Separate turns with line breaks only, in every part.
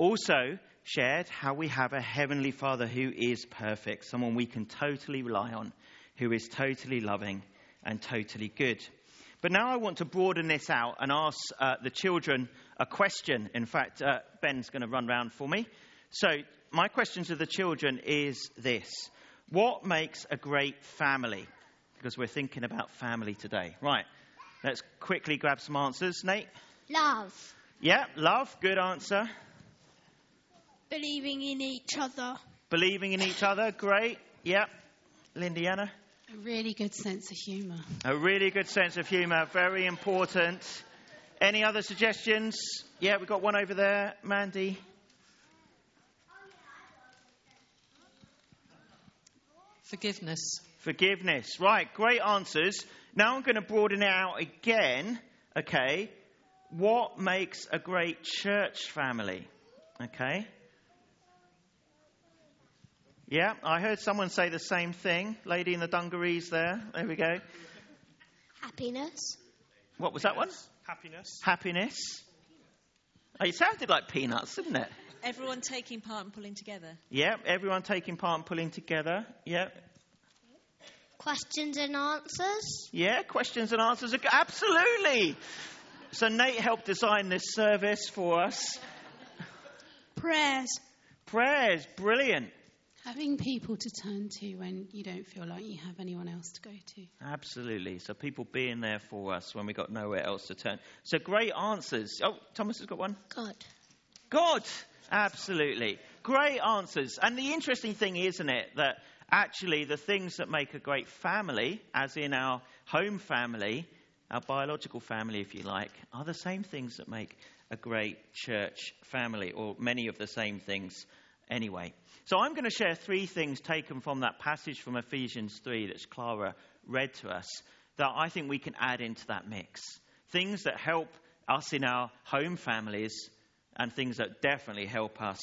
also shared how we have a heavenly Father who is perfect, someone we can totally rely on, who is totally loving and totally good. But now I want to broaden this out and ask uh, the children a question. In fact, uh, Ben's going to run round for me. So, my question to the children is this What makes a great family? Because we're thinking about family today. Right, let's quickly grab some answers. Nate?
Love.
Yeah, love, good answer.
Believing in each other.
Believing in each other, great. Yeah. Lindiana?
A really good sense of humour.
A really good sense of humour, very important. Any other suggestions? Yeah, we've got one over there. Mandy?
Forgiveness.
Forgiveness. Right, great answers. Now I'm going to broaden it out again. Okay. What makes a great church family? Okay. Yeah, I heard someone say the same thing. Lady in the dungarees there. There we go.
Happiness.
What was that one?
Happiness.
Happiness. Oh, it sounded like peanuts, didn't it?
Everyone taking part and pulling together.
Yeah, everyone taking part and pulling together. Yeah,
Questions and answers.
yeah, questions and answers. are- Absolutely. So Nate helped design this service for us.
Prayers.
Prayers, brilliant.
Having people to turn to when you don't feel like you have anyone else to go to.
Absolutely. So people being there for us when we got nowhere else to turn. So great answers. Oh, Thomas has got one.
God.
God, absolutely. Great answers. And the interesting thing, isn't it, that actually the things that make a great family, as in our home family, our biological family, if you like, are the same things that make a great church family, or many of the same things anyway. So I'm going to share three things taken from that passage from Ephesians 3 that Clara read to us that I think we can add into that mix. Things that help us in our home families and things that definitely help us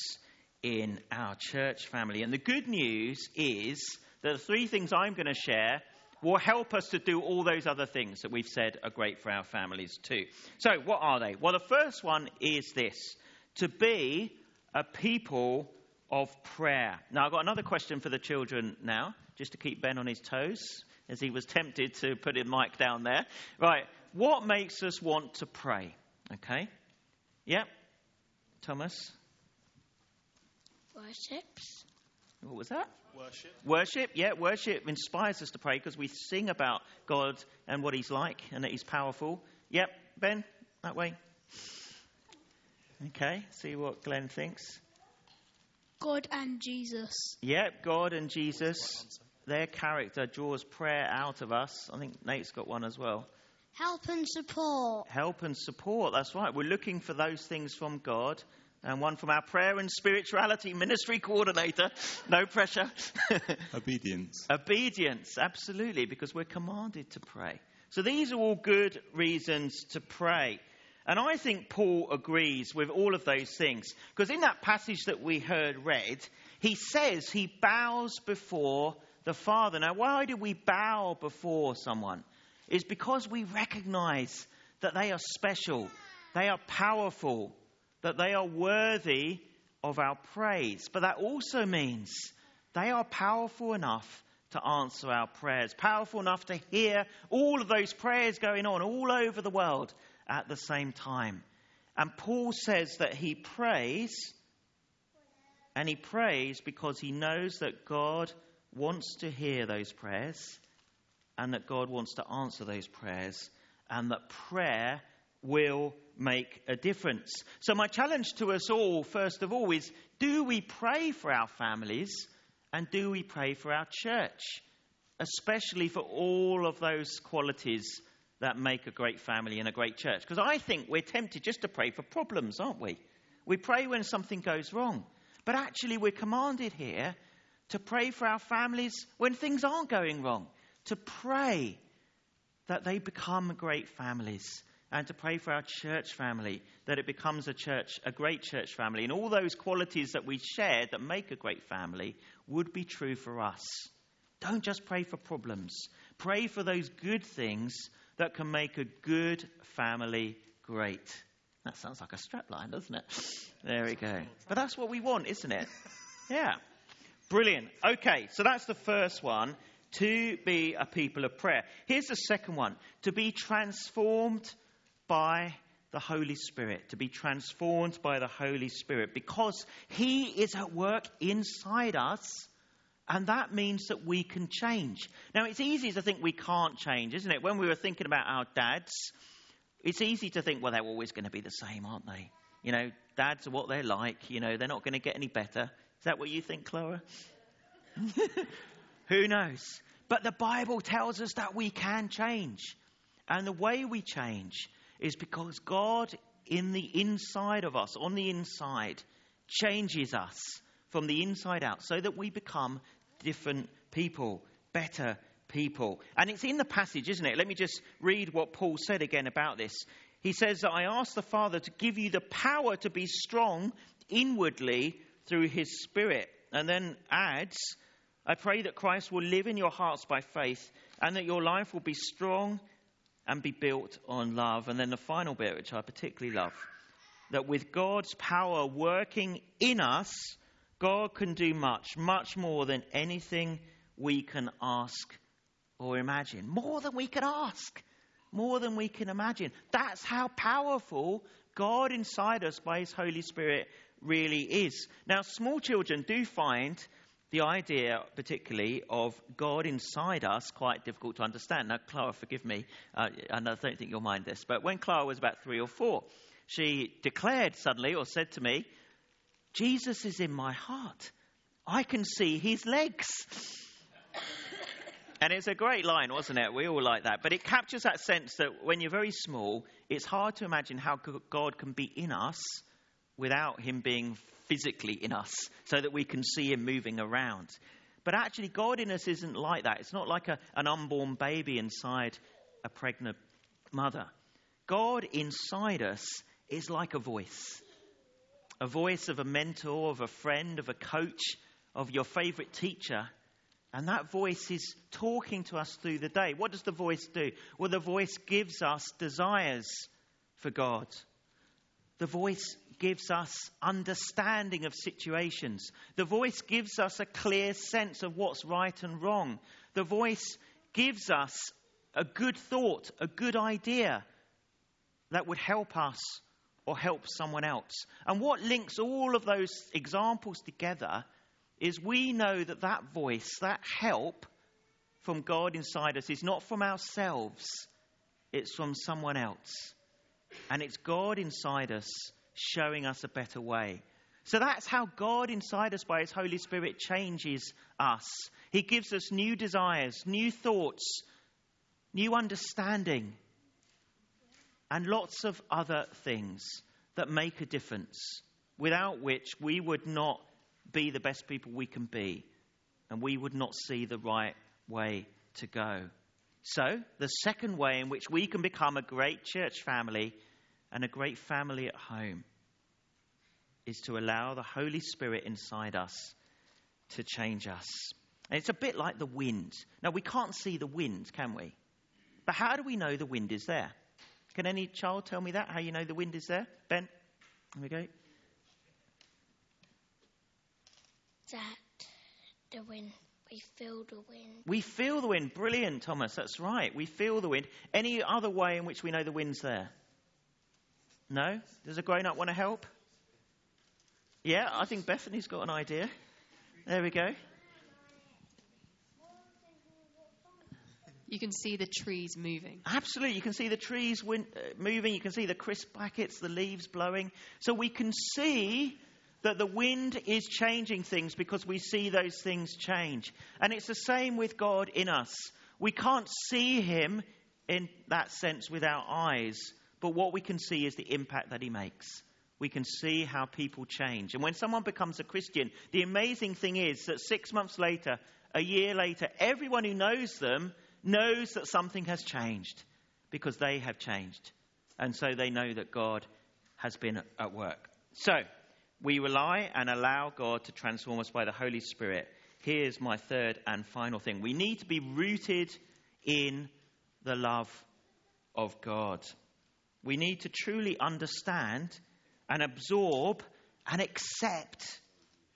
in our church family. And the good news is that the three things I'm going to share will help us to do all those other things that we've said are great for our families too. So, what are they? Well, the first one is this to be a people of prayer. Now, I've got another question for the children now, just to keep Ben on his toes, as he was tempted to put his mic down there. Right, what makes us want to pray? Okay? Yep. Thomas?
Worships.
What was that?
Worship.
Worship, yeah, worship inspires us to pray because we sing about God and what He's like and that He's powerful. Yep, Ben, that way. Okay, see what Glenn thinks.
God and Jesus.
Yep, God and Jesus, their character draws prayer out of us. I think Nate's got one as well.
Help and support.
Help and support, that's right. We're looking for those things from God. And one from our prayer and spirituality ministry coordinator. No pressure.
Obedience.
Obedience, absolutely, because we're commanded to pray. So these are all good reasons to pray. And I think Paul agrees with all of those things. Because in that passage that we heard read, he says he bows before the Father. Now, why do we bow before someone? It's because we recognize that they are special, they are powerful, that they are worthy of our praise. But that also means they are powerful enough to answer our prayers, powerful enough to hear all of those prayers going on all over the world at the same time. And Paul says that he prays, and he prays because he knows that God wants to hear those prayers, and that God wants to answer those prayers, and that prayer will make a difference. So, my challenge to us all, first of all, is do we pray for our families and do we pray for our church? Especially for all of those qualities that make a great family and a great church. Because I think we're tempted just to pray for problems, aren't we? We pray when something goes wrong. But actually, we're commanded here to pray for our families when things aren't going wrong, to pray that they become great families and to pray for our church family that it becomes a church a great church family and all those qualities that we share that make a great family would be true for us don't just pray for problems pray for those good things that can make a good family great That sounds like a strapline, doesn't it? There we go. But that's what we want, isn't it? Yeah. Brilliant. Okay, so that's the first one to be a people of prayer. Here's the second one to be transformed by the Holy Spirit, to be transformed by the Holy Spirit, because He is at work inside us, and that means that we can change. Now, it's easy to think we can't change, isn't it? When we were thinking about our dads, it's easy to think, well, they're always going to be the same, aren't they? You know, dads are what they're like, you know, they're not going to get any better. Is that what you think, Clara? Who knows? But the Bible tells us that we can change. And the way we change is because God, in the inside of us, on the inside, changes us from the inside out so that we become different people, better people. And it's in the passage, isn't it? Let me just read what Paul said again about this. He says I ask the Father to give you the power to be strong inwardly through his Spirit. And then adds, I pray that Christ will live in your hearts by faith and that your life will be strong and be built on love. And then the final bit, which I particularly love, that with God's power working in us, God can do much, much more than anything we can ask or imagine. More than we can ask, more than we can imagine. That's how powerful God inside us by His Holy Spirit really is. Now, small children do find the idea, particularly, of God inside us quite difficult to understand. Now, Clara, forgive me, uh, and I don't think you'll mind this, but when Clara was about three or four, she declared suddenly, or said to me, Jesus is in my heart. I can see his legs. and it's a great line, wasn't it? We all like that. But it captures that sense that when you're very small, it's hard to imagine how God can be in us without him being physically in us so that we can see him moving around. But actually, God in us isn't like that. It's not like a, an unborn baby inside a pregnant mother. God inside us is like a voice a voice of a mentor, of a friend, of a coach, of your favorite teacher. And that voice is talking to us through the day. What does the voice do? Well, the voice gives us desires for God. The voice gives us understanding of situations. The voice gives us a clear sense of what's right and wrong. The voice gives us a good thought, a good idea that would help us or help someone else. And what links all of those examples together is we know that that voice, that help from God inside us, is not from ourselves, it's from someone else. And it's God inside us showing us a better way. So that's how God inside us by His Holy Spirit changes us. He gives us new desires, new thoughts, new understanding, and lots of other things that make a difference, without which we would not be the best people we can be, and we would not see the right way to go. So, the second way in which we can become a great church family and a great family at home is to allow the Holy Spirit inside us to change us. And it's a bit like the wind. Now, we can't see the wind, can we? But how do we know the wind is there? Can any child tell me that? How you know the wind is there? Ben? There we go.
That the wind, we feel the wind.
We feel the wind. Brilliant, Thomas. That's right. We feel the wind. Any other way in which we know the wind's there? No? Does a grown up want to help? Yeah, I think Bethany's got an idea. There we go.
You can see the trees moving.
Absolutely. You can see the trees win- uh, moving. You can see the crisp packets, the leaves blowing. So we can see that the wind is changing things because we see those things change. And it's the same with God in us. We can't see Him in that sense with our eyes, but what we can see is the impact that He makes. We can see how people change. And when someone becomes a Christian, the amazing thing is that six months later, a year later, everyone who knows them knows that something has changed because they have changed. And so they know that God has been at work. So, we rely and allow God to transform us by the Holy Spirit. Here's my third and final thing we need to be rooted in the love of God. We need to truly understand and absorb and accept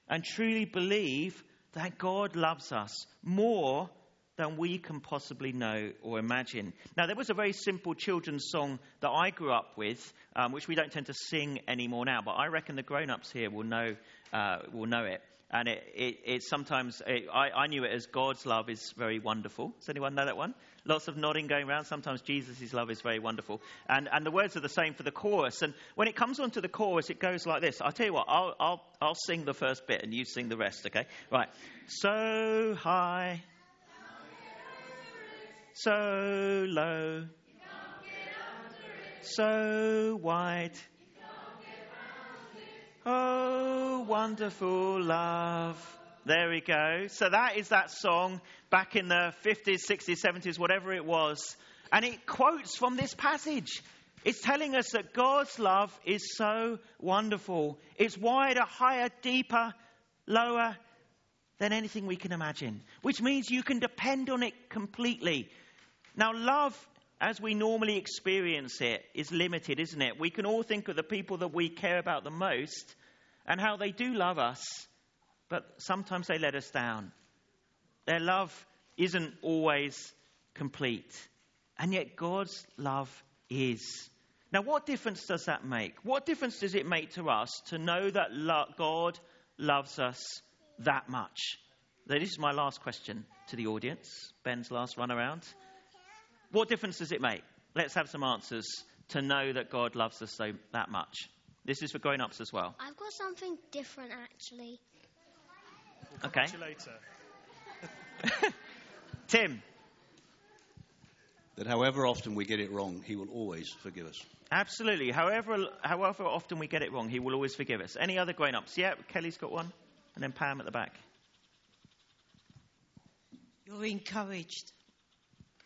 and truly believe that God loves us more than we can possibly know or imagine. Now, there was a very simple children's song that I grew up with, um, which we don't tend to sing anymore now, but I reckon the grown ups here will know, uh, will know it. And it, it, it sometimes, it, I, I knew it as God's love is very wonderful. Does anyone know that one? Lots of nodding going around. Sometimes Jesus' love is very wonderful. And, and the words are the same for the chorus. And when it comes onto the chorus, it goes like this. I'll tell you what, I'll, I'll, I'll sing the first bit and you sing the rest, okay? Right. So high, so low, so wide. Oh, wonderful love. There we go. So that is that song back in the 50s, 60s, 70s, whatever it was. And it quotes from this passage. It's telling us that God's love is so wonderful. It's wider, higher, deeper, lower than anything we can imagine, which means you can depend on it completely. Now, love, as we normally experience it, is limited, isn't it? We can all think of the people that we care about the most and how they do love us but sometimes they let us down. Their love isn't always complete. And yet God's love is. Now, what difference does that make? What difference does it make to us to know that lo- God loves us that much? Now, This is my last question to the audience, Ben's last run around. What difference does it make? Let's have some answers to know that God loves us so that much. This is for grown ups as well.
I've got something different actually.
Okay.
See you later.
Tim,
That however often we get it wrong, He will always forgive us.
absolutely. However, however often we get it wrong, He will always forgive us. Any other grown ups? Yeah, Kelly's got one. And then Pam at the back.
You're encouraged.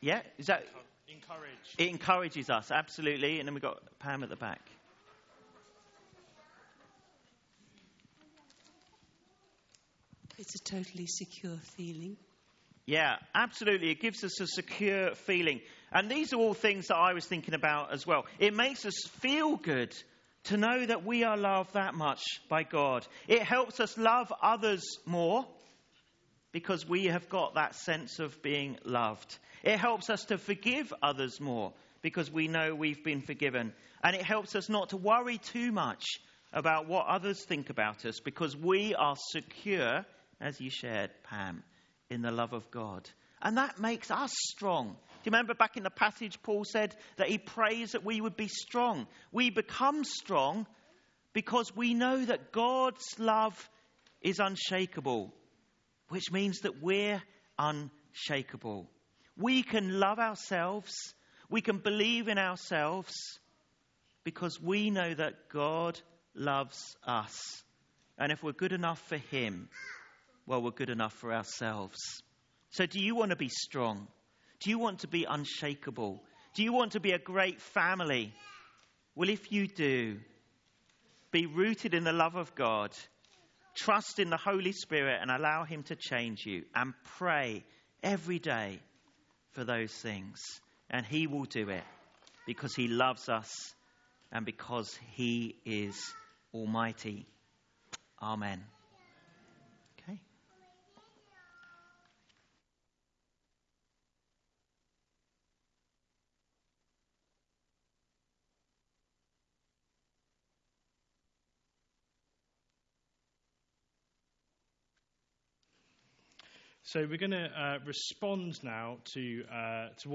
Yeah, is that.
Encourage.
It encourages us, absolutely. And then we've got Pam at the back.
It's a totally secure feeling.
Yeah, absolutely. It gives us a secure feeling. And these are all things that I was thinking about as well. It makes us feel good to know that we are loved that much by God. It helps us love others more because we have got that sense of being loved. It helps us to forgive others more because we know we've been forgiven. And it helps us not to worry too much about what others think about us because we are secure, as you shared, Pam, in the love of God. And that makes us strong. Do you remember back in the passage, Paul said that he prays that we would be strong? We become strong because we know that God's love is unshakable, which means that we're unshakable. We can love ourselves, we can believe in ourselves because we know that God loves us. And if we're good enough for Him, well, we're good enough for ourselves. So, do you want to be strong? Do you want to be unshakable? Do you want to be a great family? Well, if you do, be rooted in the love of God, trust in the Holy Spirit, and allow Him to change you, and pray every day for those things. And He will do it because He loves us and because He is Almighty. Amen.
So we're going to uh, respond now to uh, to what